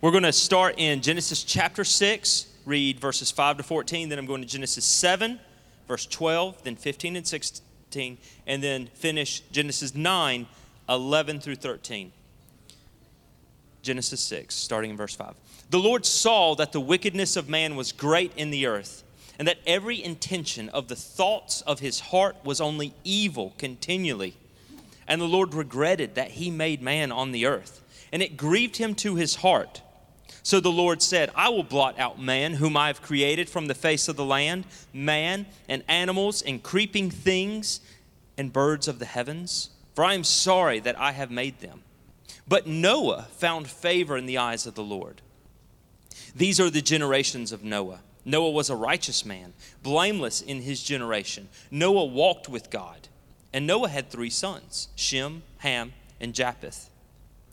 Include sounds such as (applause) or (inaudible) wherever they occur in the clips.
We're going to start in Genesis chapter 6, read verses 5 to 14. Then I'm going to Genesis 7, verse 12, then 15 and 16, and then finish Genesis 9, 11 through 13. Genesis 6, starting in verse 5. The Lord saw that the wickedness of man was great in the earth, and that every intention of the thoughts of his heart was only evil continually. And the Lord regretted that he made man on the earth, and it grieved him to his heart. So the Lord said, I will blot out man, whom I have created from the face of the land, man and animals and creeping things and birds of the heavens, for I am sorry that I have made them. But Noah found favor in the eyes of the Lord. These are the generations of Noah. Noah was a righteous man, blameless in his generation. Noah walked with God. And Noah had three sons Shem, Ham, and Japheth.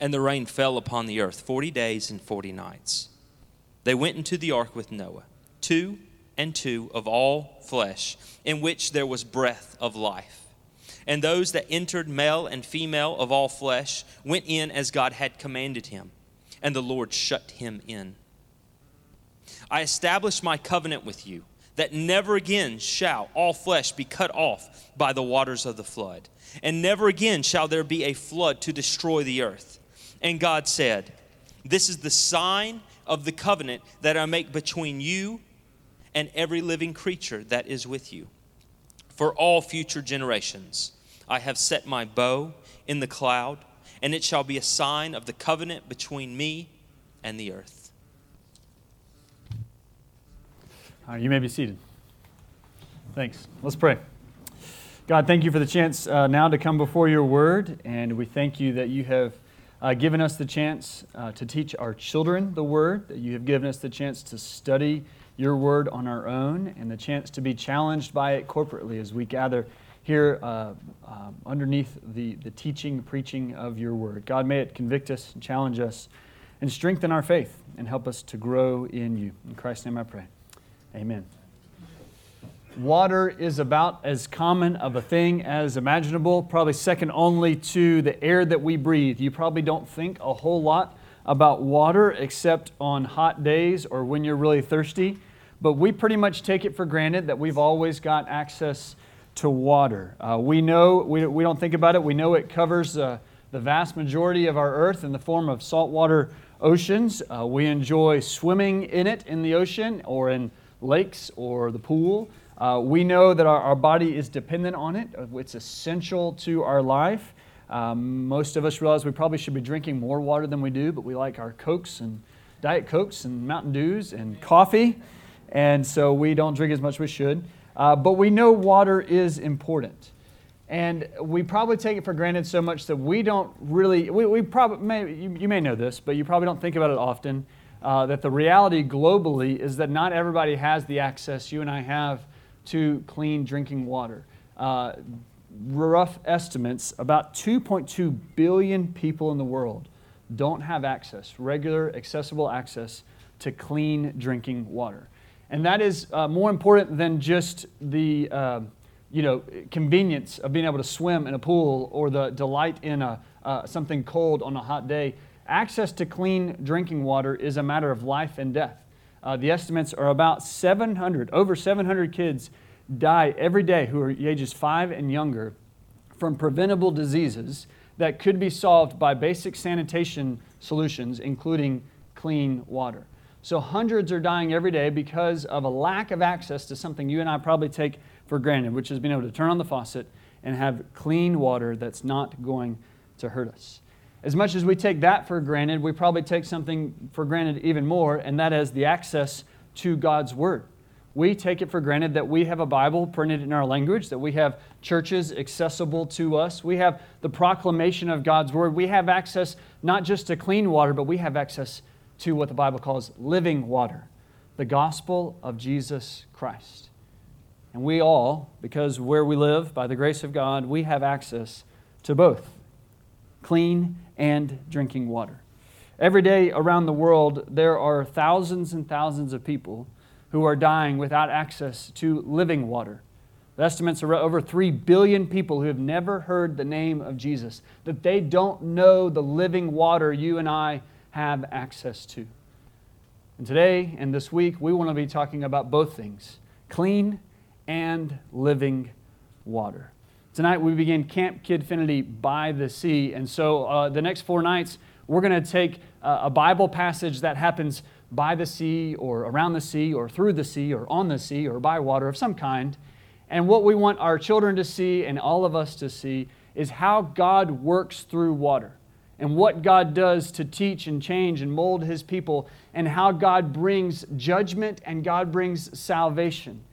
And the rain fell upon the earth forty days and forty nights. They went into the ark with Noah, two and two of all flesh, in which there was breath of life. And those that entered, male and female of all flesh, went in as God had commanded him, and the Lord shut him in. I establish my covenant with you, that never again shall all flesh be cut off by the waters of the flood, and never again shall there be a flood to destroy the earth. And God said, This is the sign of the covenant that I make between you and every living creature that is with you. For all future generations, I have set my bow in the cloud, and it shall be a sign of the covenant between me and the earth. All right, you may be seated. Thanks. Let's pray. God, thank you for the chance uh, now to come before your word, and we thank you that you have uh, given us the chance uh, to teach our children the word, that you have given us the chance to study your word on our own and the chance to be challenged by it corporately as we gather here uh, uh, underneath the, the teaching, preaching of your word. God, may it convict us, and challenge us, and strengthen our faith and help us to grow in you. In Christ's name I pray. Amen. Water is about as common of a thing as imaginable, probably second only to the air that we breathe. You probably don't think a whole lot about water except on hot days or when you're really thirsty but we pretty much take it for granted that we've always got access to water. Uh, we know, we, we don't think about it, we know it covers uh, the vast majority of our earth in the form of saltwater oceans. Uh, we enjoy swimming in it in the ocean or in lakes or the pool. Uh, we know that our, our body is dependent on it, uh, it's essential to our life. Um, most of us realize we probably should be drinking more water than we do, but we like our Cokes and Diet Cokes and Mountain Dews and coffee and so we don't drink as much as we should. Uh, but we know water is important. And we probably take it for granted so much that we don't really, we, we probably, may, you, you, may know this, but you probably don't think about it often. Uh, that the reality globally is that not everybody has the access you and I have to clean drinking water. Uh, rough estimates about 2.2 billion people in the world don't have access, regular, accessible access to clean drinking water. And that is uh, more important than just the uh, you know, convenience of being able to swim in a pool or the delight in a, uh, something cold on a hot day. Access to clean drinking water is a matter of life and death. Uh, the estimates are about 700, over 700 kids die every day who are ages five and younger from preventable diseases that could be solved by basic sanitation solutions, including clean water. So hundreds are dying every day because of a lack of access to something you and I probably take for granted, which is being able to turn on the faucet and have clean water that's not going to hurt us. As much as we take that for granted, we probably take something for granted even more, and that is the access to God's Word. We take it for granted that we have a Bible printed in our language, that we have churches accessible to us. We have the proclamation of God's Word. We have access not just to clean water, but we have access to what the Bible calls living water, the gospel of Jesus Christ. And we all, because where we live, by the grace of God, we have access to both clean and drinking water. Every day around the world, there are thousands and thousands of people who are dying without access to living water. The estimates are over 3 billion people who have never heard the name of Jesus, that they don't know the living water you and I have access to. And today and this week, we want to be talking about both things clean and living water. Tonight, we begin Camp Kidfinity by the sea. And so, uh, the next four nights, we're going to take uh, a Bible passage that happens by the sea, or around the sea, or through the sea, or on the sea, or by water of some kind. And what we want our children to see and all of us to see is how God works through water and what God does to teach and change and mold his people, and how God brings judgment and God brings salvation.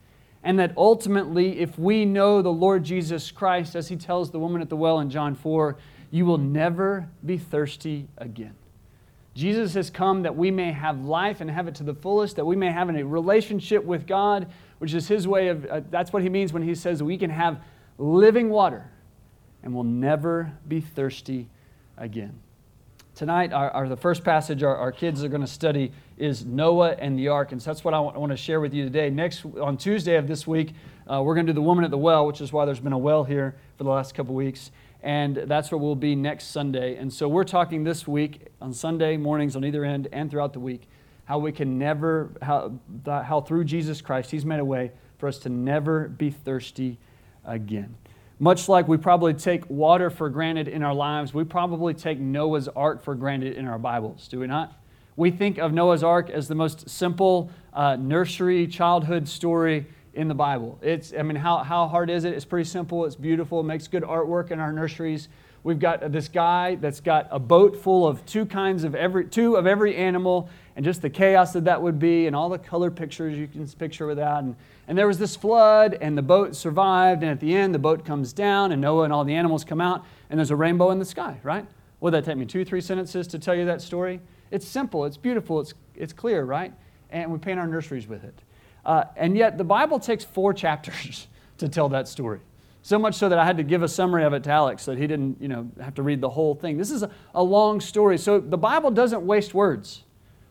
And that ultimately, if we know the Lord Jesus Christ, as he tells the woman at the well in John 4, you will never be thirsty again. Jesus has come that we may have life and have it to the fullest, that we may have a relationship with God, which is his way of, uh, that's what he means when he says we can have living water and will never be thirsty again. Tonight, our, our the first passage our, our kids are going to study is Noah and the ark. And so that's what I want, to share with you today. Next, on Tuesday of this week, uh, we're going to do the woman at the well, which is why there's been a well here for the last couple weeks. And that's where we'll be next Sunday. And so we're talking this week on Sunday mornings on either end and throughout the week how we can never, how, how through Jesus Christ, He's made a way for us to never be thirsty again. Much like we probably take water for granted in our lives, we probably take Noah's Ark for granted in our Bibles, do we not? We think of Noah's Ark as the most simple uh, nursery childhood story in the Bible. It's, I mean, how, how hard is it? It's pretty simple, it's beautiful, it makes good artwork in our nurseries. We've got this guy that's got a boat full of two kinds of every, two of every animal, and just the chaos that that would be, and all the color pictures you can picture with that. And and there was this flood, and the boat survived. And at the end, the boat comes down, and Noah and all the animals come out, and there's a rainbow in the sky, right? Would that take me two, three sentences to tell you that story? It's simple, it's beautiful, it's, it's clear, right? And we paint our nurseries with it. Uh, and yet, the Bible takes four (laughs) chapters to tell that story. So much so that I had to give a summary of it to Alex so that he didn't you know, have to read the whole thing. This is a, a long story. So the Bible doesn't waste words.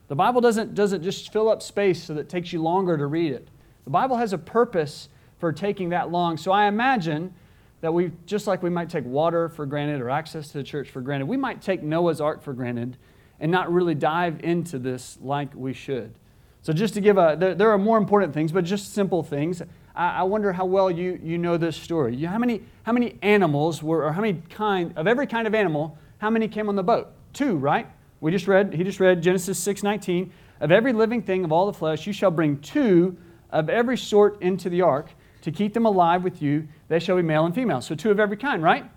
The Bible doesn't, doesn't just fill up space so that it takes you longer to read it. The Bible has a purpose for taking that long. So I imagine that we, just like we might take water for granted or access to the church for granted, we might take Noah's Ark for granted and not really dive into this like we should. So, just to give a, there, there are more important things, but just simple things. I, I, wonder how well you, you know this story. You, how, many, how many animals were, or how many kind, of every kind of animal, how many came on the boat? Two, right? We just read, he just read Genesis 6:19, Of every living thing of all the flesh, you shall bring two of every sort into the ark to keep them alive with you. They shall be male and female. So two of every kind, right?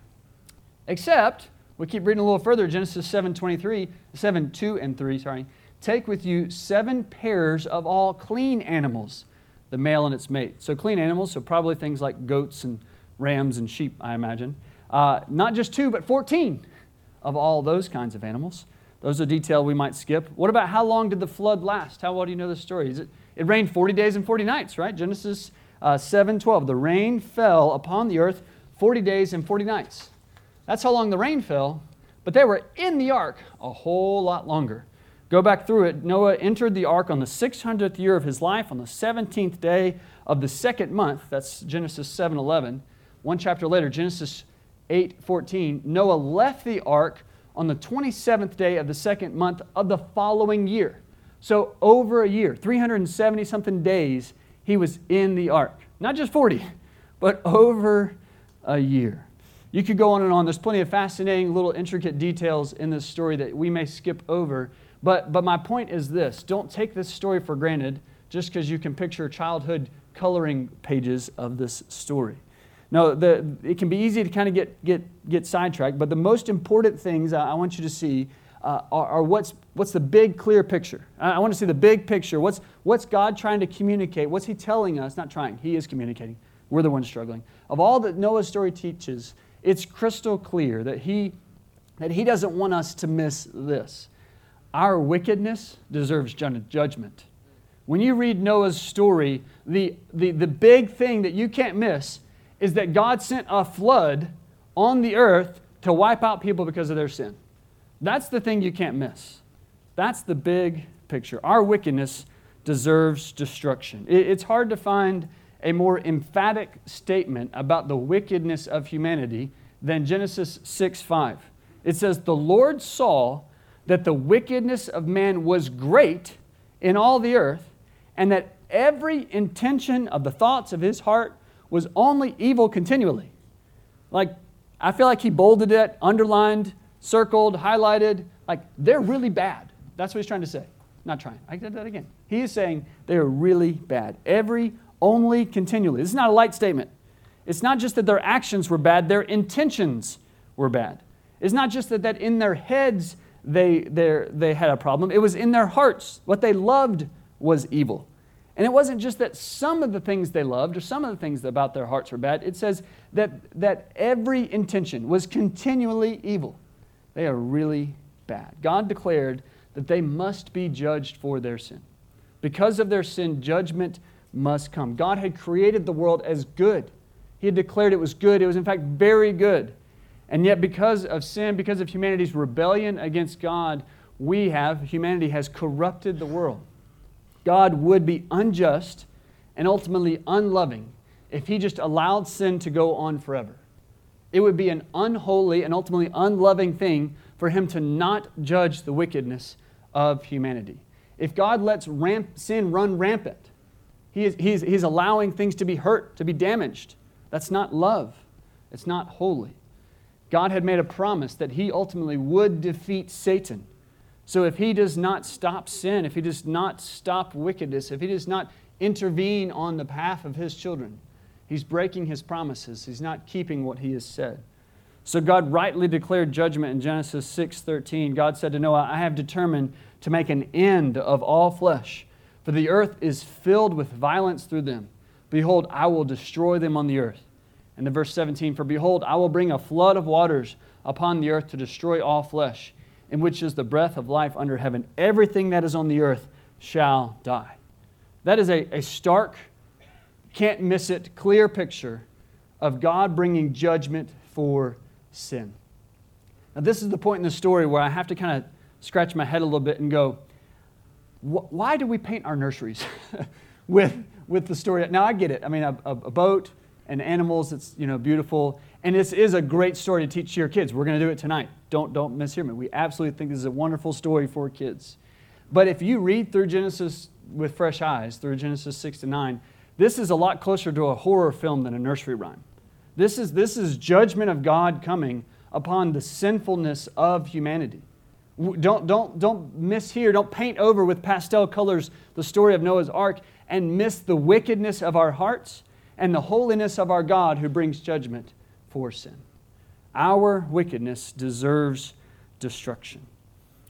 Except, we keep reading a little further, Genesis 7 23, 7 2 and 3, sorry. Take with you seven pairs of all clean animals, the male and its mate. So clean animals, so probably things like goats and rams and sheep, I imagine. Uh, not just two, but 14 of all those kinds of animals. Those are detail we might skip. What about how long did the flood last? How well do you know the story? It it rained 40 days and 40 nights, right? Genesis uh, 7 12. The rain fell upon the earth 40 days and 40 nights. That's how long the rain fell, but they were in the ark a whole lot longer. Go back through it. Noah entered the ark on the 600th year of his life, on the 17th day of the second month. That's Genesis 7 11. One chapter later, Genesis 8 14. Noah left the ark on the 27th day of the second month of the following year. So, over a year, 370 something days, he was in the ark. Not just 40, but over a year. You could go on and on. There's plenty of fascinating little intricate details in this story that we may skip over. But, but my point is this don't take this story for granted just because you can picture childhood coloring pages of this story. No, the, it can be easy to kind of get, get, get sidetracked, but the most important things I want you to see uh, are, are, what's, what's the big, clear picture. I, I want to see the big picture. What's, what's God trying to communicate? What's He telling us? Not trying, He is communicating. We're the ones struggling. Of all that Noah's story teaches, it's crystal clear that He, that he doesn't want us to miss this. Our wickedness deserves judgment. When you read Noah's story, the, the, the big thing that you can't miss is that God sent a flood on the earth to wipe out people because of their sin. That's the thing you can't miss. That's the big picture. Our wickedness deserves destruction. It's hard to find a more emphatic statement about the wickedness of humanity than Genesis 6 5. It says, The Lord saw that the wickedness of man was great in all the earth, and that every intention of the thoughts of his heart was only evil continually. Like, I feel like he bolded it, underlined, circled, highlighted. Like, they're really bad. That's what he's trying to say. Not trying. I did that again. He is saying they are really bad. Every, only, continually. This is not a light statement. It's not just that their actions were bad, their intentions were bad. It's not just that, that in their heads they, they had a problem, it was in their hearts. What they loved was evil. And it wasn't just that some of the things they loved or some of the things about their hearts were bad. It says that, that every intention was continually evil. They are really bad. God declared that they must be judged for their sin. Because of their sin, judgment must come. God had created the world as good. He had declared it was good. It was, in fact, very good. And yet, because of sin, because of humanity's rebellion against God, we have, humanity has corrupted the world. God would be unjust and ultimately unloving if he just allowed sin to go on forever. It would be an unholy and ultimately unloving thing for him to not judge the wickedness of humanity. If God lets ramp, sin run rampant, he is, he's, he's allowing things to be hurt, to be damaged. That's not love. It's not holy. God had made a promise that he ultimately would defeat Satan. So if he does not stop sin, if he does not stop wickedness, if he does not intervene on the path of his children, he's breaking his promises. He's not keeping what he has said. So God rightly declared judgment in Genesis 6:13. God said to Noah, "I have determined to make an end of all flesh, for the earth is filled with violence through them. Behold, I will destroy them on the earth." And in verse 17, "For behold, I will bring a flood of waters upon the earth to destroy all flesh." In which is the breath of life under heaven. Everything that is on the earth shall die. That is a, a stark, can't miss it, clear picture of God bringing judgment for sin. Now, this is the point in the story where I have to kind of scratch my head a little bit and go, why do we paint our nurseries (laughs) with, with the story? Now, I get it. I mean, a, a, boat and animals, it's you know, beautiful. And this is a great story to teach your kids. We're going to do it tonight. Don't, don't mishear me. We absolutely think this is a wonderful story for kids. But if you read through Genesis with fresh eyes, through Genesis 6 to 9, this is a lot closer to a horror film than a nursery rhyme. This is, this is judgment of God coming upon the sinfulness of humanity. Don't, don't, don't mishear, don't paint over with pastel colors the story of Noah's ark and miss the wickedness of our hearts and the holiness of our God who brings judgment for sin. Our wickedness deserves destruction.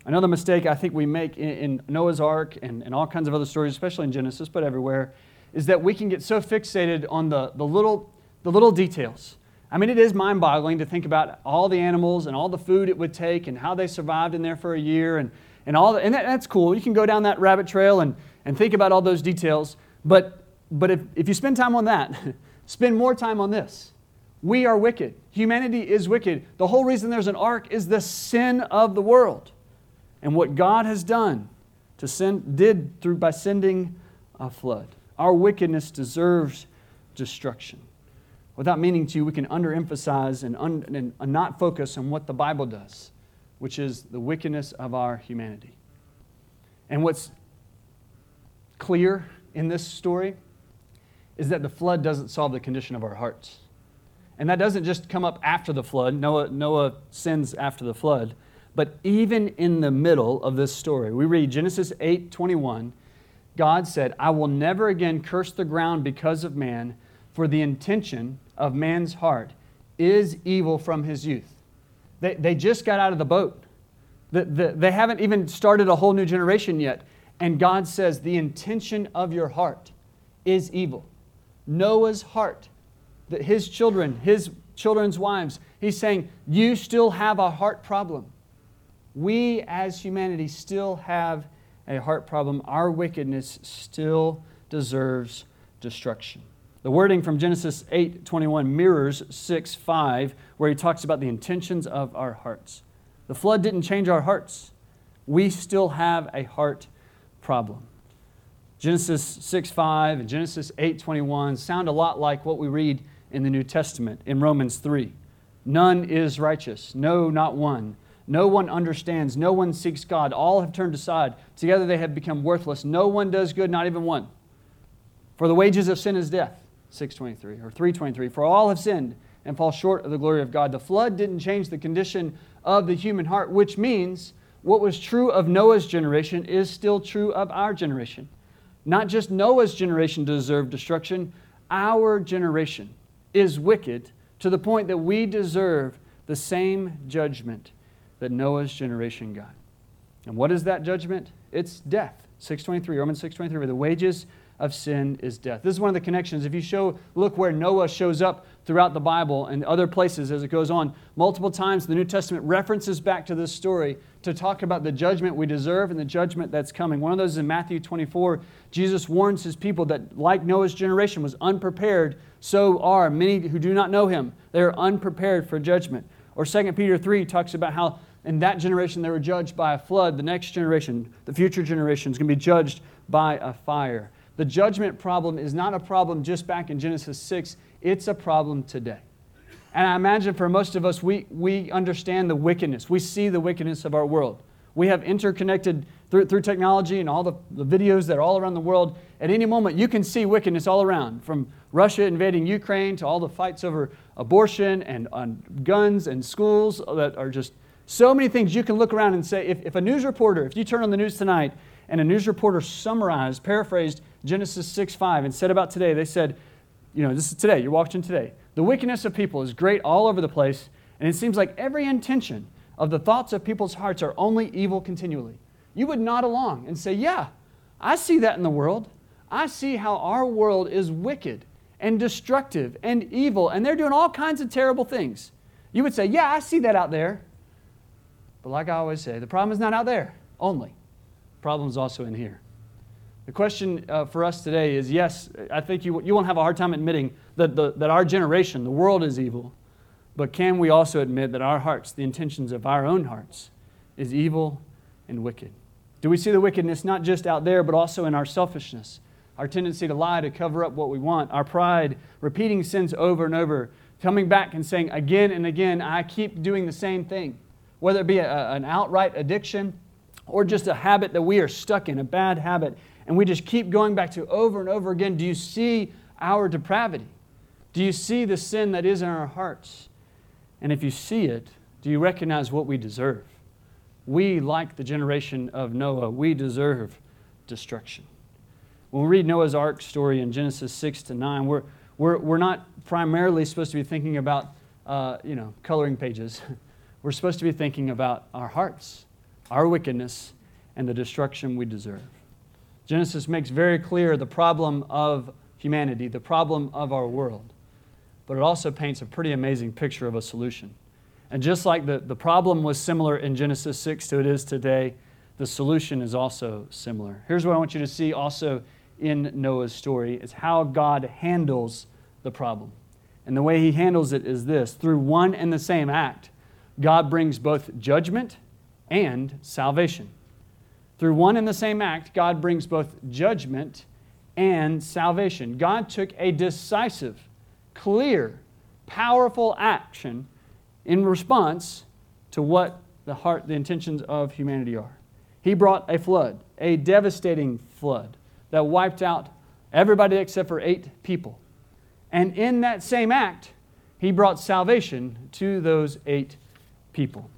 Another mistake I think we make in, in Noah's Ark and, and all kinds of other stories, especially in Genesis, but everywhere, is that we can get so fixated on the, the, little, the little details. I mean, it is mind boggling to think about all the animals and all the food it would take and how they survived in there for a year and, and all the, and that, that's cool. You can go down that rabbit trail and, and think about all those details. But, but if, if you spend time on that, (laughs) spend more time on this. We are wicked. Humanity is wicked. The whole reason there's an ark is the sin of the world. And what God has done to send, did through by sending a flood. Our wickedness deserves destruction. Without meaning to, we can underemphasize and, un, and uh, not focus on what the Bible does, which is the wickedness of our humanity. And what's clear in this story is that the flood doesn't solve the condition of our hearts. And that doesn't just come up after the flood. Noah, Noah sins after the flood. But even in the middle of this story, we read Genesis 8 21. God said, I will never again curse the ground because of man, for the intention of man's heart is evil from his youth. They, they just got out of the boat. The, the, they haven't even started a whole new generation yet. And God says, The intention of your heart is evil. Noah's heart, that his children, his children's wives, he's saying, You still have a heart problem. We as humanity still have a heart problem. Our wickedness still deserves destruction. The wording from Genesis 8:21 mirrors 6:5 where he talks about the intentions of our hearts. The flood didn't change our hearts. We still have a heart problem. Genesis 6:5 and Genesis 8:21 sound a lot like what we read in the New Testament in Romans 3. None is righteous, no not one. No one understands, no one seeks God. All have turned aside. Together they have become worthless. No one does good, not even one. For the wages of sin is death. 623 or 323 for all have sinned and fall short of the glory of God. The flood didn't change the condition of the human heart, which means what was true of Noah's generation is still true of our generation. Not just Noah's generation deserved destruction, our generation is wicked to the point that we deserve the same judgment that Noah's generation got. And what is that judgment? It's death. 623, Romans 623, the wages of sin is death. This is one of the connections. If you show, look where Noah shows up throughout the Bible and other places as it goes on, multiple times the New Testament references back to this story to talk about the judgment we deserve and the judgment that's coming. One of those is in Matthew 24. Jesus warns his people that, like Noah's generation was unprepared, so are many who do not know him. They are unprepared for judgment. Or 2 Peter 3 talks about how in that generation they were judged by a flood. The next generation, the future generation, is going to be judged by a fire. The judgment problem is not a problem just back in Genesis 6, it's a problem today. And I imagine for most of us, we, we understand the wickedness. We see the wickedness of our world. We have interconnected through, through technology and all the, the videos that are all around the world. At any moment, you can see wickedness all around, from Russia invading Ukraine to all the fights over abortion and on guns and schools that are just so many things you can look around and say, if, if a news reporter, if you turn on the news tonight and a news reporter summarized, paraphrased Genesis 6 5 and said about today, they said, you know, this is today, you're watching today. The wickedness of people is great all over the place, and it seems like every intention of the thoughts of people's hearts are only evil continually. You would nod along and say, Yeah, I see that in the world. I see how our world is wicked and destructive and evil, and they're doing all kinds of terrible things. You would say, Yeah, I see that out there. But like I always say, the problem is not out there only, the problem is also in here. The question uh, for us today is yes, I think you, you won't have a hard time admitting that, the, that our generation, the world is evil, but can we also admit that our hearts, the intentions of our own hearts, is evil and wicked? Do we see the wickedness not just out there, but also in our selfishness, our tendency to lie to cover up what we want, our pride, repeating sins over and over, coming back and saying again and again, I keep doing the same thing, whether it be a, an outright addiction or just a habit that we are stuck in, a bad habit, and we just keep going back to over and over again. Do you see our depravity? Do you see the sin that is in our hearts? And if you see it, do you recognize what we deserve? We, like the generation of Noah, we deserve destruction. When we read Noah's Ark story in Genesis 6 to 9, we're, we're, we're not primarily supposed to be thinking about uh, you know, coloring pages. (laughs) we're supposed to be thinking about our hearts, our wickedness, and the destruction we deserve. Genesis makes very clear the problem of humanity, the problem of our world. But it also paints a pretty amazing picture of a solution. And just like the, the problem was similar in Genesis 6 to it is today, the solution is also similar. Here's what I want you to see also in Noah's story is how God handles the problem. And the way he handles it is this through one and the same act, God brings both judgment and salvation. Through one and the same act, God brings both judgment and salvation. God took a decisive, clear, powerful action in response to what the heart, the intentions of humanity are. He brought a flood, a devastating flood that wiped out everybody except for eight people. And in that same act, he brought salvation to those eight people.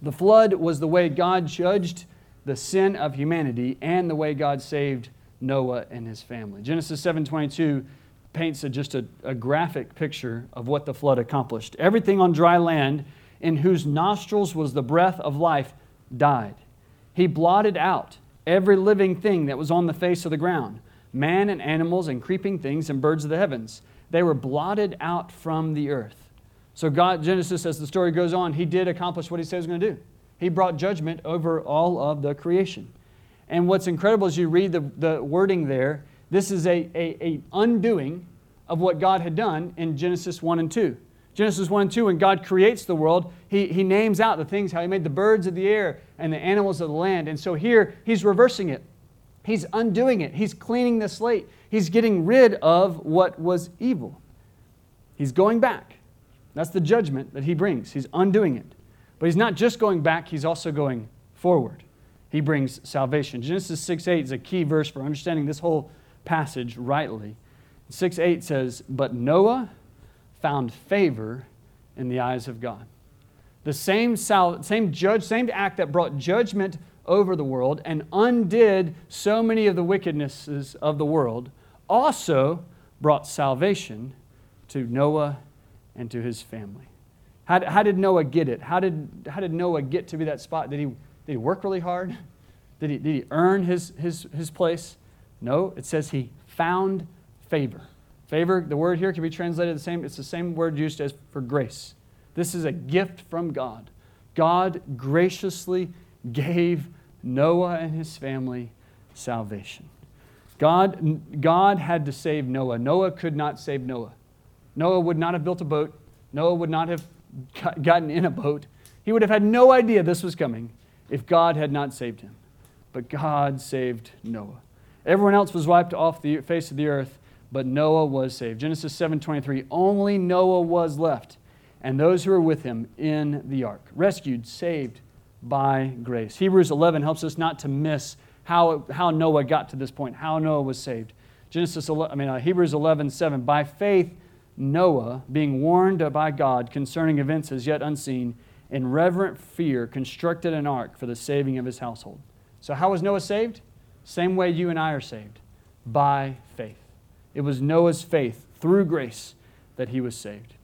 The flood was the way God judged the sin of humanity and the way God saved Noah and his family. Genesis 7:22 paints a, just a, a graphic picture of what the flood accomplished. Everything on dry land in whose nostrils was the breath of life died. He blotted out every living thing that was on the face of the ground man and animals and creeping things and birds of the heavens. They were blotted out from the earth. So, God, Genesis, as the story goes on, He did accomplish what He said He was going to do. He brought judgment over all of the creation. And what's incredible is you read the, the wording there, this is a, a, a undoing of what God had done in Genesis 1 and 2. Genesis 1 and 2, when God creates the world, he, he names out the things, how He made the birds of the air and the animals of the land. And so here, He's reversing it. He's undoing it. He's cleaning the slate. He's getting rid of what was evil. He's going back. That's the judgment that He brings. He's undoing it. But He's not just going back, He's also going forward. He brings salvation. Genesis 6 8 is a key verse for understanding this whole passage rightly. 6 8 says, But Noah found favor in the eyes of God. The same, sal- same judge, same act that brought judgment over the world and undid so many of the wickednesses of the world also brought salvation to Noah and to his family. How, how did Noah get it? How did, how did Noah get to be that spot? Did he, did he work really hard? Did he, did he earn his, his, his place? No, it says he found favor. Favor, the word here can be translated the same, it's the same word used as for grace. This is a gift from God. God graciously gave Noah and his family salvation. God, God had to save Noah. Noah could not save Noah. Noah would not have built a boat. Noah would not have gotten in a boat. He would have had no idea this was coming if God had not saved him. But God saved Noah. Everyone else was wiped off the face of the earth but Noah was saved. Genesis 7:23, only Noah was left and those who were with him in the ark, rescued, saved by grace. Hebrews 11 helps us not to miss how, how Noah got to this point, how Noah was saved. Genesis, 11, I mean, uh, Hebrews 11, 7. By faith, Noah, being warned by God concerning events as yet unseen, in reverent fear constructed an ark for the saving of his household. So, how was Noah saved? Same way you and I are saved by faith. It was Noah's faith through grace that he was saved.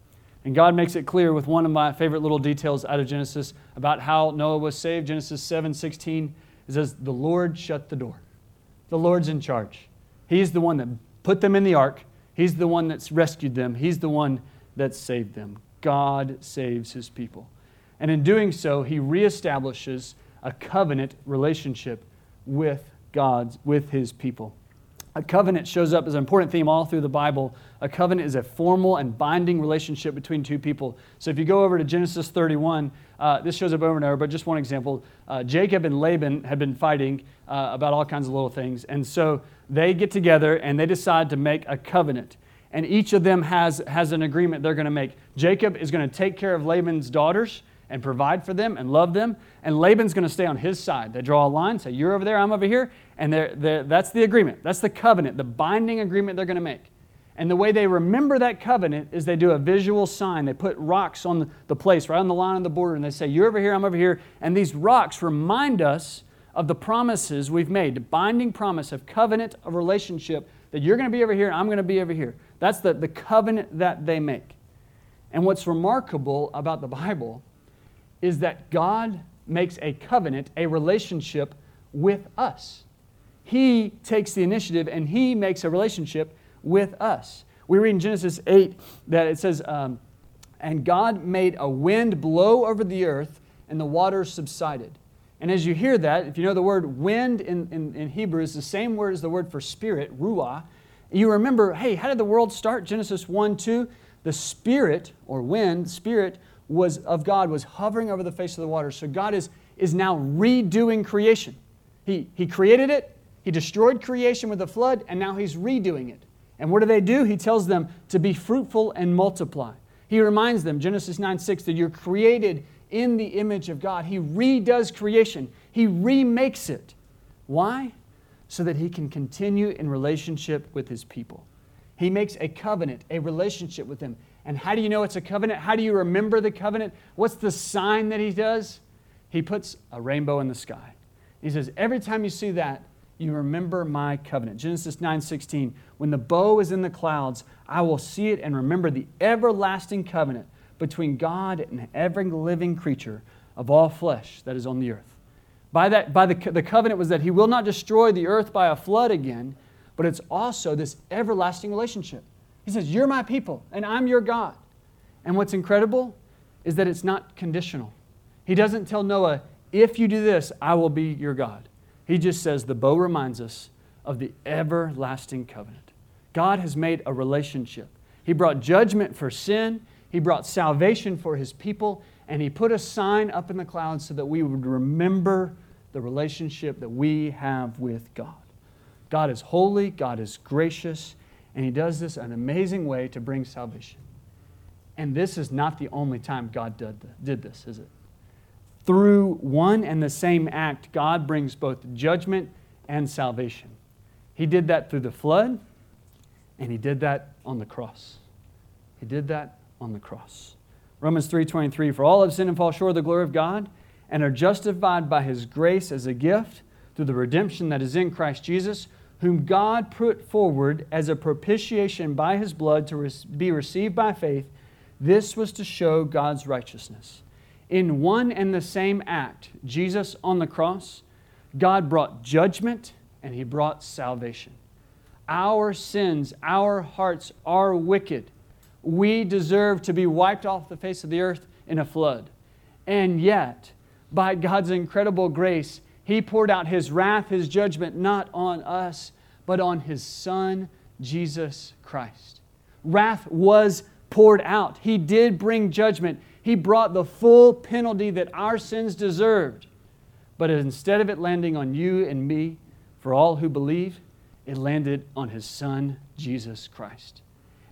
And God makes it clear with one of my favorite little details out of Genesis about how Noah was saved. Genesis 7 16, it says, The Lord shut the door. The Lord's in charge. He's the one that put them in the ark, He's the one that's rescued them, He's the one that saved them. God saves His people. And in doing so, He reestablishes a covenant relationship with God's, with His people. A covenant shows up as an important theme all through the Bible. A covenant is a formal and binding relationship between two people. So if you go over to Genesis 31, uh, this shows up over and over, but just one example. Uh, Jacob and Laban had been fighting uh, about all kinds of little things. And so they get together and they decide to make a covenant. And each of them has, has an agreement they're going to make. Jacob is going to take care of Laban's daughters and provide for them and love them. And Laban's going to stay on his side. They draw a line, say, You're over there, I'm over here. And they're, they're, that's the agreement. That's the covenant, the binding agreement they're going to make. And the way they remember that covenant is they do a visual sign. They put rocks on the place, right on the line of the border, and they say, You're over here, I'm over here. And these rocks remind us of the promises we've made, the binding promise of covenant of relationship that you're going to be over here, and I'm going to be over here. That's the, the covenant that they make. And what's remarkable about the Bible is that God makes a covenant, a relationship with us. He takes the initiative and He makes a relationship with us. We read in Genesis 8 that it says, um, And God made a wind blow over the earth, and the waters subsided. And as you hear that, if you know the word wind in, in, in Hebrew is the same word as the word for spirit, ruah, you remember, hey, how did the world start? Genesis 1 2. The spirit, or wind, spirit, was of God was hovering over the face of the water. So God is, is now redoing creation. He, he created it, He destroyed creation with the flood, and now He's redoing it. And what do they do? He tells them to be fruitful and multiply. He reminds them, Genesis 9 6, that you're created in the image of God. He redoes creation, He remakes it. Why? So that He can continue in relationship with His people. He makes a covenant, a relationship with them. And how do you know it's a covenant? How do you remember the covenant? What's the sign that he does? He puts a rainbow in the sky. He says, Every time you see that, you remember my covenant. Genesis 9:16, when the bow is in the clouds, I will see it and remember the everlasting covenant between God and every living creature of all flesh that is on the earth. By, that, by the, the covenant was that he will not destroy the earth by a flood again, but it's also this everlasting relationship. He says, You're my people, and I'm your God. And what's incredible is that it's not conditional. He doesn't tell Noah, If you do this, I will be your God. He just says, The bow reminds us of the everlasting covenant. God has made a relationship. He brought judgment for sin, He brought salvation for His people, and He put a sign up in the clouds so that we would remember the relationship that we have with God. God is holy, God is gracious, and He does this an amazing way to bring salvation. And this is not the only time God did did this, is it? Through one and the same act, God brings both judgment and salvation. He did that through the flood, and He did that on the cross. He did that on the cross. Romans 3:23 For all have sinned and fall short of the glory of God and are justified by his grace as a gift through the redemption that is in Christ Jesus whom God put forward as a propitiation by his blood to be received by faith this was to show God's righteousness. In one and the same act, Jesus on the cross, God brought judgment and he brought salvation. Our sins, our hearts are wicked we deserve to be wiped off the face of the earth in a flood. And yet, by God's incredible grace, He poured out His wrath, His judgment, not on us, but on His Son, Jesus Christ. Wrath was poured out. He did bring judgment. He brought the full penalty that our sins deserved. But instead of it landing on you and me, for all who believe, it landed on His Son, Jesus Christ.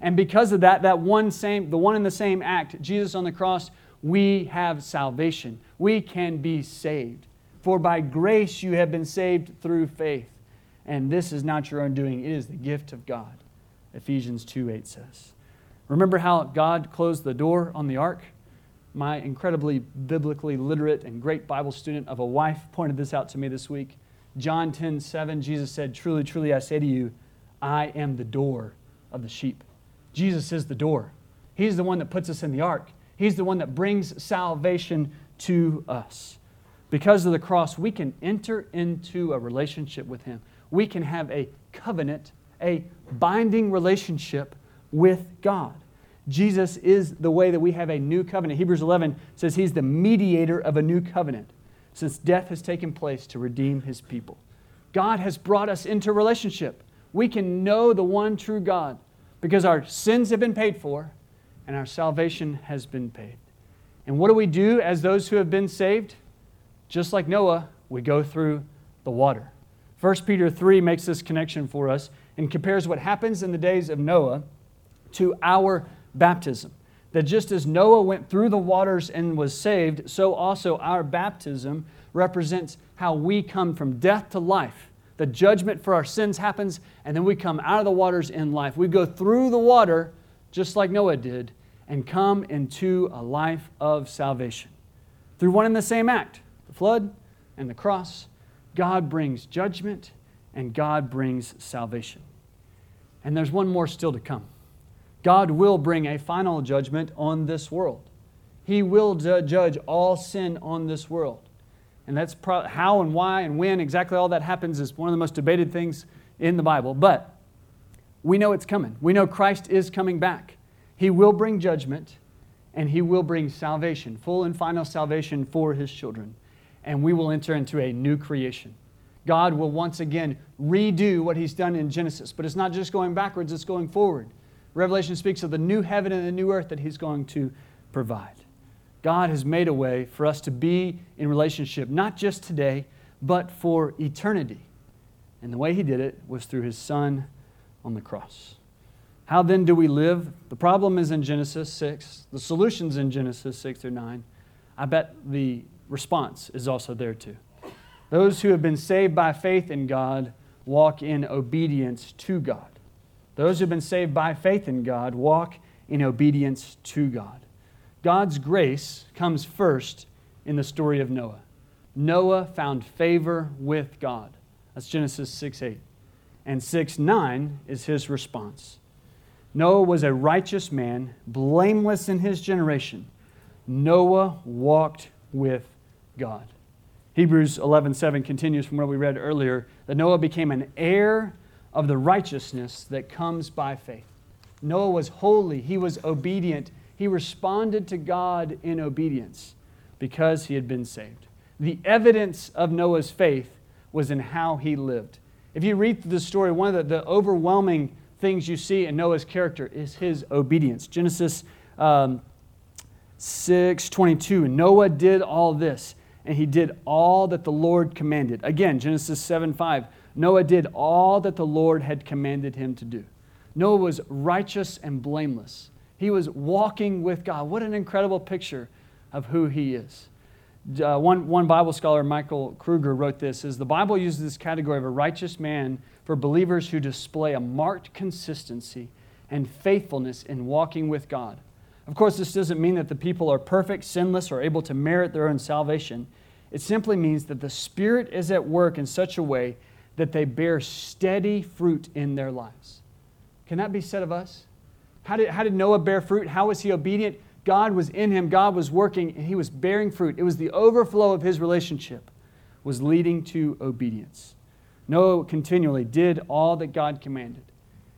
And because of that, that one same, the one and the same act, Jesus on the cross, we have salvation. We can be saved. For by grace you have been saved through faith. And this is not your own doing, it is the gift of God. Ephesians 2 8 says. Remember how God closed the door on the ark? My incredibly biblically literate and great Bible student of a wife pointed this out to me this week. John 10 7, Jesus said, Truly, truly, I say to you, I am the door of the sheep. Jesus is the door. He's the one that puts us in the ark. He's the one that brings salvation to us. Because of the cross, we can enter into a relationship with Him. We can have a covenant, a binding relationship with God. Jesus is the way that we have a new covenant. Hebrews 11 says He's the mediator of a new covenant since death has taken place to redeem His people. God has brought us into relationship. We can know the one true God because our sins have been paid for and our salvation has been paid. And what do we do as those who have been saved? Just like Noah, we go through the water. 1 Peter 3 makes this connection for us and compares what happens in the days of Noah to our baptism. That just as Noah went through the waters and was saved, so also our baptism represents how we come from death to life the judgment for our sins happens, and then we come out of the waters in life. We go through the water, just like Noah did, and come into a life of salvation. Through one and the same act, flood and the cross, God brings judgment and God brings salvation. And there's one more still to come. God will bring a final judgment on this world. He will judge all sin on this world. And that's pro- how and why and when exactly all that happens is one of the most debated things in the Bible. But we know it's coming. We know Christ is coming back. He will bring judgment and he will bring salvation, full and final salvation for his children. And we will enter into a new creation. God will once again redo what he's done in Genesis. But it's not just going backwards, it's going forward. Revelation speaks of the new heaven and the new earth that he's going to provide. God has made a way for us to be in relationship, not just today, but for eternity. And the way He did it was through His Son on the cross. How then do we live? The problem is in Genesis 6. The solution's in Genesis 6 through 9. I bet the response is also there too. Those who have been saved by faith in God walk in obedience to God. Those who have been saved by faith in God walk in obedience to God. God's grace comes first in the story of Noah. Noah found favor with God. That's Genesis 6 8. And 6 9 is his response. Noah was a righteous man, blameless in his generation. Noah walked with God. Hebrews 11:7 continues from what we read earlier that Noah became an heir of the righteousness that comes by faith. Noah was holy, he was obedient, he responded to God in obedience because he had been saved. The evidence of Noah's faith was in how he lived. If you read the story, one of the, the overwhelming things you see in Noah's character is his obedience. Genesis um, 6 22. Noah did all this, and he did all that the Lord commanded. Again, Genesis 7 5. Noah did all that the Lord had commanded him to do. Noah was righteous and blameless. He was walking with God. What an incredible picture of who he is. Uh, one, one Bible scholar, Michael Kruger, wrote this is the Bible uses this category of a righteous man for believers who display a marked consistency and faithfulness in walking with God. Of course, this doesn't mean that the people are perfect, sinless, or able to merit their own salvation. It simply means that the Spirit is at work in such a way that they bear steady fruit in their lives. Can that be said of us? How did, how did Noah bear fruit? How was he obedient? God was in him, God was working, and he was bearing fruit. It was the overflow of his relationship was leading to obedience. Noah continually did all that God commanded.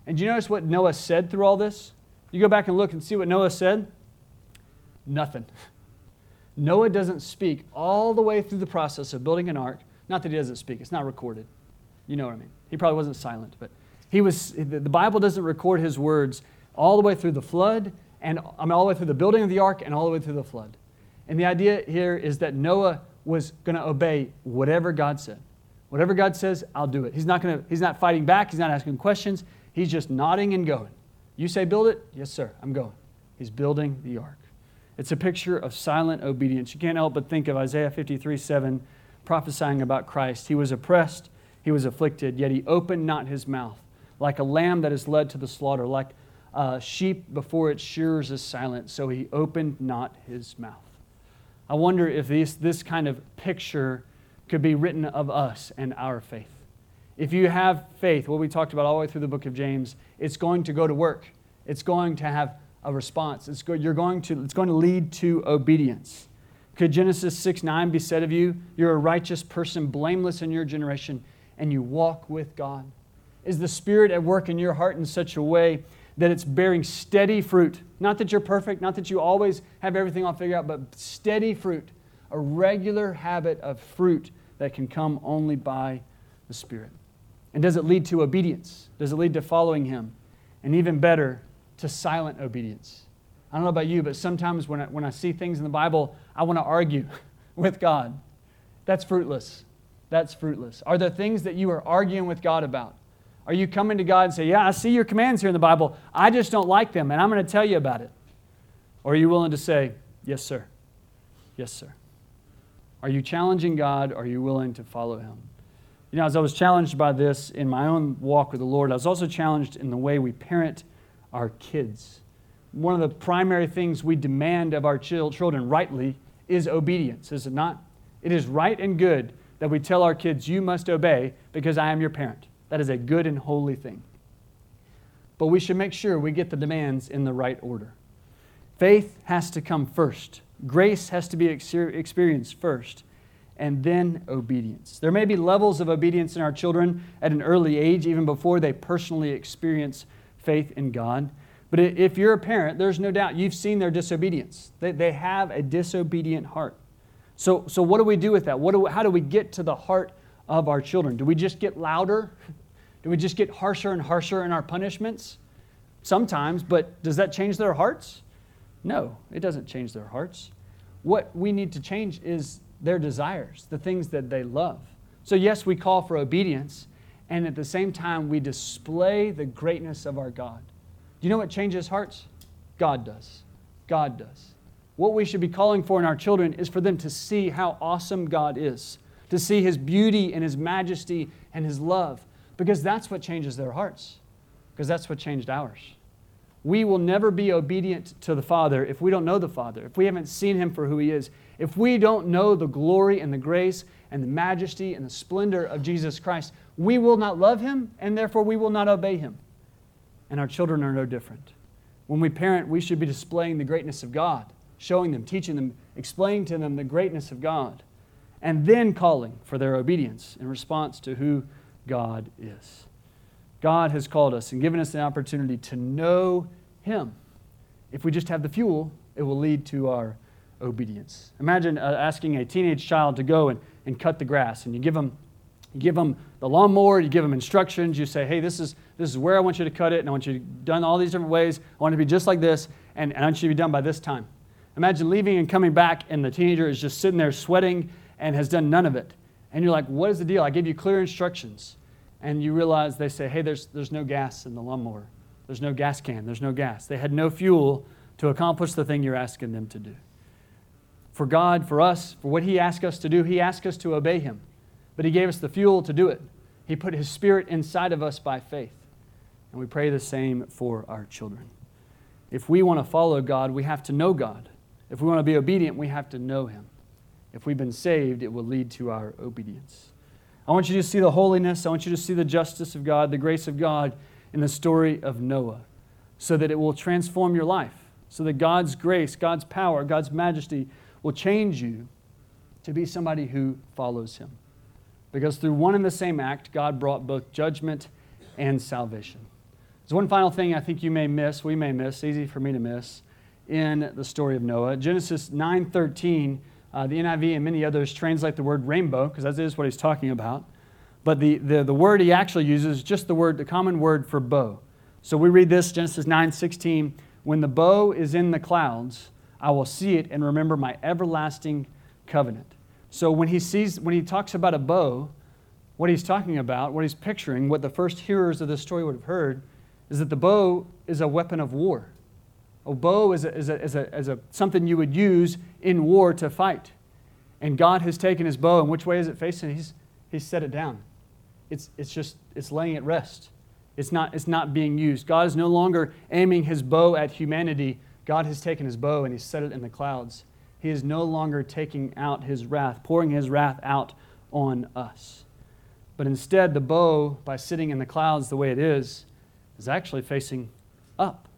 And do you notice what Noah said through all this? You go back and look and see what Noah said? Nothing. Noah doesn't speak all the way through the process of building an ark. Not that he doesn't speak, it's not recorded. You know what I mean. He probably wasn't silent, but he was the Bible doesn't record his words all the way through the flood and I mean all the way through the building of the ark and all the way through the flood. And the idea here is that Noah was going to obey whatever God said. Whatever God says, I'll do it. He's not going to he's not fighting back, he's not asking questions. He's just nodding and going. You say build it? Yes, sir. I'm going. He's building the ark. It's a picture of silent obedience. You can't help but think of Isaiah 53 7 prophesying about Christ. He was oppressed, he was afflicted, yet he opened not his mouth. Like a lamb that is led to the slaughter, like a sheep before its shearers is silent, so he opened not his mouth. I wonder if this, this kind of picture could be written of us and our faith. If you have faith, what we talked about all the way through the book of James, it's going to go to work. It's going to have a response. It's, go, you're going to, it's going to lead to obedience. Could Genesis 6 9 be said of you? You're a righteous person, blameless in your generation, and you walk with God? Is the Spirit at work in your heart in such a way that it's bearing steady fruit? Not that you're perfect, not that you always have everything all figured out, but steady fruit, a regular habit of fruit that can come only by the Spirit. And does it lead to obedience? Does it lead to following Him? And even better, to silent obedience. I don't know about you, but sometimes when I, when I see things in the Bible, I want to argue (laughs) with God. That's fruitless. That's fruitless. Are there things that you are arguing with God about? Are you coming to God and say, Yeah, I see your commands here in the Bible. I just don't like them, and I'm going to tell you about it? Or are you willing to say, Yes, sir. Yes, sir. Are you challenging God? Are you willing to follow Him? You know, as I was challenged by this in my own walk with the Lord, I was also challenged in the way we parent our kids. One of the primary things we demand of our children rightly is obedience, is it not? It is right and good that we tell our kids, You must obey because I am your parent. That is a good and holy thing. But we should make sure we get the demands in the right order. Faith has to come first, grace has to be experienced first, and then obedience. There may be levels of obedience in our children at an early age, even before they personally experience faith in God. But if you're a parent, there's no doubt you've seen their disobedience. They, they have a disobedient heart. So, so what do we do with that? What do we, how do we get to the heart of our children? Do we just get louder? (laughs) Do we just get harsher and harsher in our punishments? Sometimes, but does that change their hearts? No, it doesn't change their hearts. What we need to change is their desires, the things that they love. So, yes, we call for obedience, and at the same time, we display the greatness of our God. Do you know what changes hearts? God does. God does. What we should be calling for in our children is for them to see how awesome God is, to see His beauty and His majesty and His love, because that's what changes their hearts, because that's what changed ours. We will never be obedient to the Father if we don't know the Father, if we haven't seen Him for who He is, if we don't know the glory and the grace and the majesty and the splendor of Jesus Christ. We will not love Him, and therefore we will not obey Him. And our children are no different. When we parent, we should be displaying the greatness of God, showing them, teaching them, explaining to them the greatness of God and then calling for their obedience in response to who God is. God has called us and given us the opportunity to know Him. If we just have the fuel, it will lead to our obedience. Imagine uh, asking a teenage child to go and, and cut the grass, and you give them, you give them the lawnmower, you give them instructions, you say, hey, this is, this is where I want you to cut it, and I want you to done all these different ways. I want it to be just like this, and, and I want you to be done by this time. Imagine leaving and coming back, and the teenager is just sitting there sweating and has done none of it. And you're like, what is the deal? I gave you clear instructions. And you realize they say, hey, there's, there's no gas in the lawnmower. There's no gas can. There's no gas. They had no fuel to accomplish the thing you're asking them to do. For God, for us, for what He asked us to do, He asked us to obey Him. But He gave us the fuel to do it. He put His Spirit inside of us by faith. And we pray the same for our children. If we want to follow God, we have to know God. If we want to be obedient, we have to know Him. If we've been saved, it will lead to our obedience. I want you to see the holiness, I want you to see the justice of God, the grace of God in the story of Noah, so that it will transform your life, so that God's grace, God's power, God's majesty will change you to be somebody who follows Him. Because through one and the same act, God brought both judgment and salvation. There's one final thing I think you may miss, we may miss, easy for me to miss, in the story of Noah. Genesis 9:13 uh, the NIV and many others translate the word rainbow, because that is what he's talking about. But the, the, the word he actually uses is just the word, the common word for bow. So we read this, Genesis 9 16. When the bow is in the clouds, I will see it and remember my everlasting covenant. So when he sees, when he talks about a bow, what he's talking about, what he's picturing, what the first hearers of this story would have heard, is that the bow is a weapon of war. A bow is, a, is, a, is, a, is a, something you would use in war to fight. And God has taken his bow, and which way is it facing? He's, he's set it down. It's, it's just, it's laying at rest. It's not, it's not being used. God is no longer aiming his bow at humanity. God has taken his bow and he's set it in the clouds. He is no longer taking out his wrath, pouring his wrath out on us. But instead, the bow, by sitting in the clouds the way it is, is actually facing up.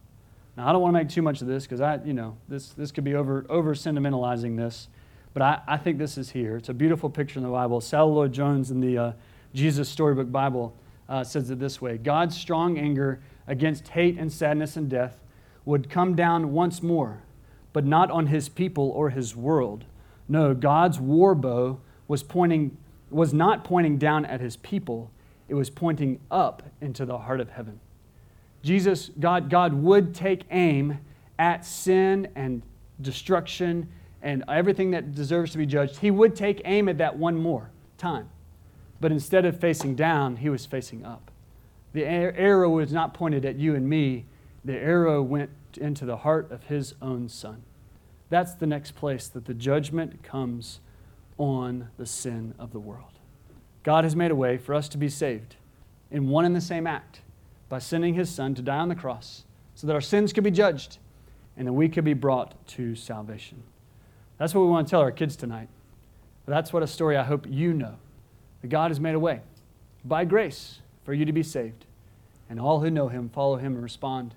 Now, I don't want to make too much of this because I, you know, this, this could be over, over sentimentalizing this, but I, I think this is here. It's a beautiful picture in the Bible. Sally Lloyd Jones in the uh, Jesus Storybook Bible uh, says it this way God's strong anger against hate and sadness and death would come down once more, but not on his people or his world. No, God's war bow was pointing was not pointing down at his people, it was pointing up into the heart of heaven. Jesus, God, God would take aim at sin and destruction and everything that deserves to be judged. He would take aim at that one more time. But instead of facing down, he was facing up. The arrow was not pointed at you and me, the arrow went into the heart of his own son. That's the next place that the judgment comes on the sin of the world. God has made a way for us to be saved in one and the same act by sending his son to die on the cross so that our sins could be judged and that we could be brought to salvation. That's what we want to tell our kids tonight. That's what a story I hope you know that God has made a way by grace for you to be saved. And all who know him follow him and respond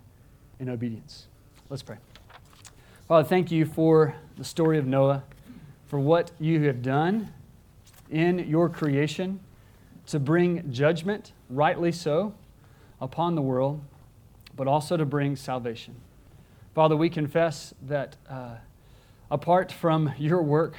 in obedience. Let's pray. Father, thank you for the story of Noah, for what you have done in your creation to bring judgment, rightly so, upon the world, but also to bring salvation. Father, we confess that uh, apart from your work,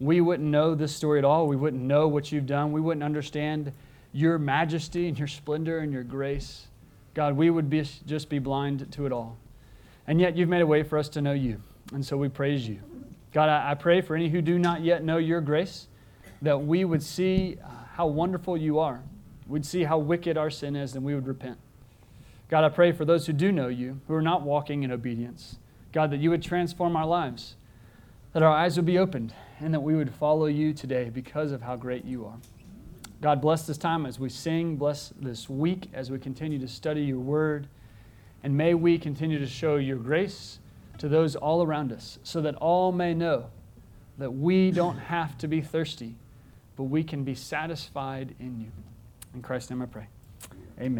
we wouldn't know this story at all. We wouldn't know what you've done. We wouldn't understand your majesty and your splendor and your grace. God, we would be, just be blind to it all. And yet you've made a way for us to know you. And so we praise you. God, I, I pray for any who do not yet know your grace, that we would see uh, how wonderful you are. We'd see how wicked our sin is, and we would repent. God, I pray for those who do know you, who are not walking in obedience. God, that you would transform our lives, that our eyes would be opened, and that we would follow you today because of how great you are. God, bless this time as we sing. Bless this week as we continue to study your word. And may we continue to show your grace to those all around us so that all may know that we don't (laughs) have to be thirsty, but we can be satisfied in you. In Christ's name I pray. Amen.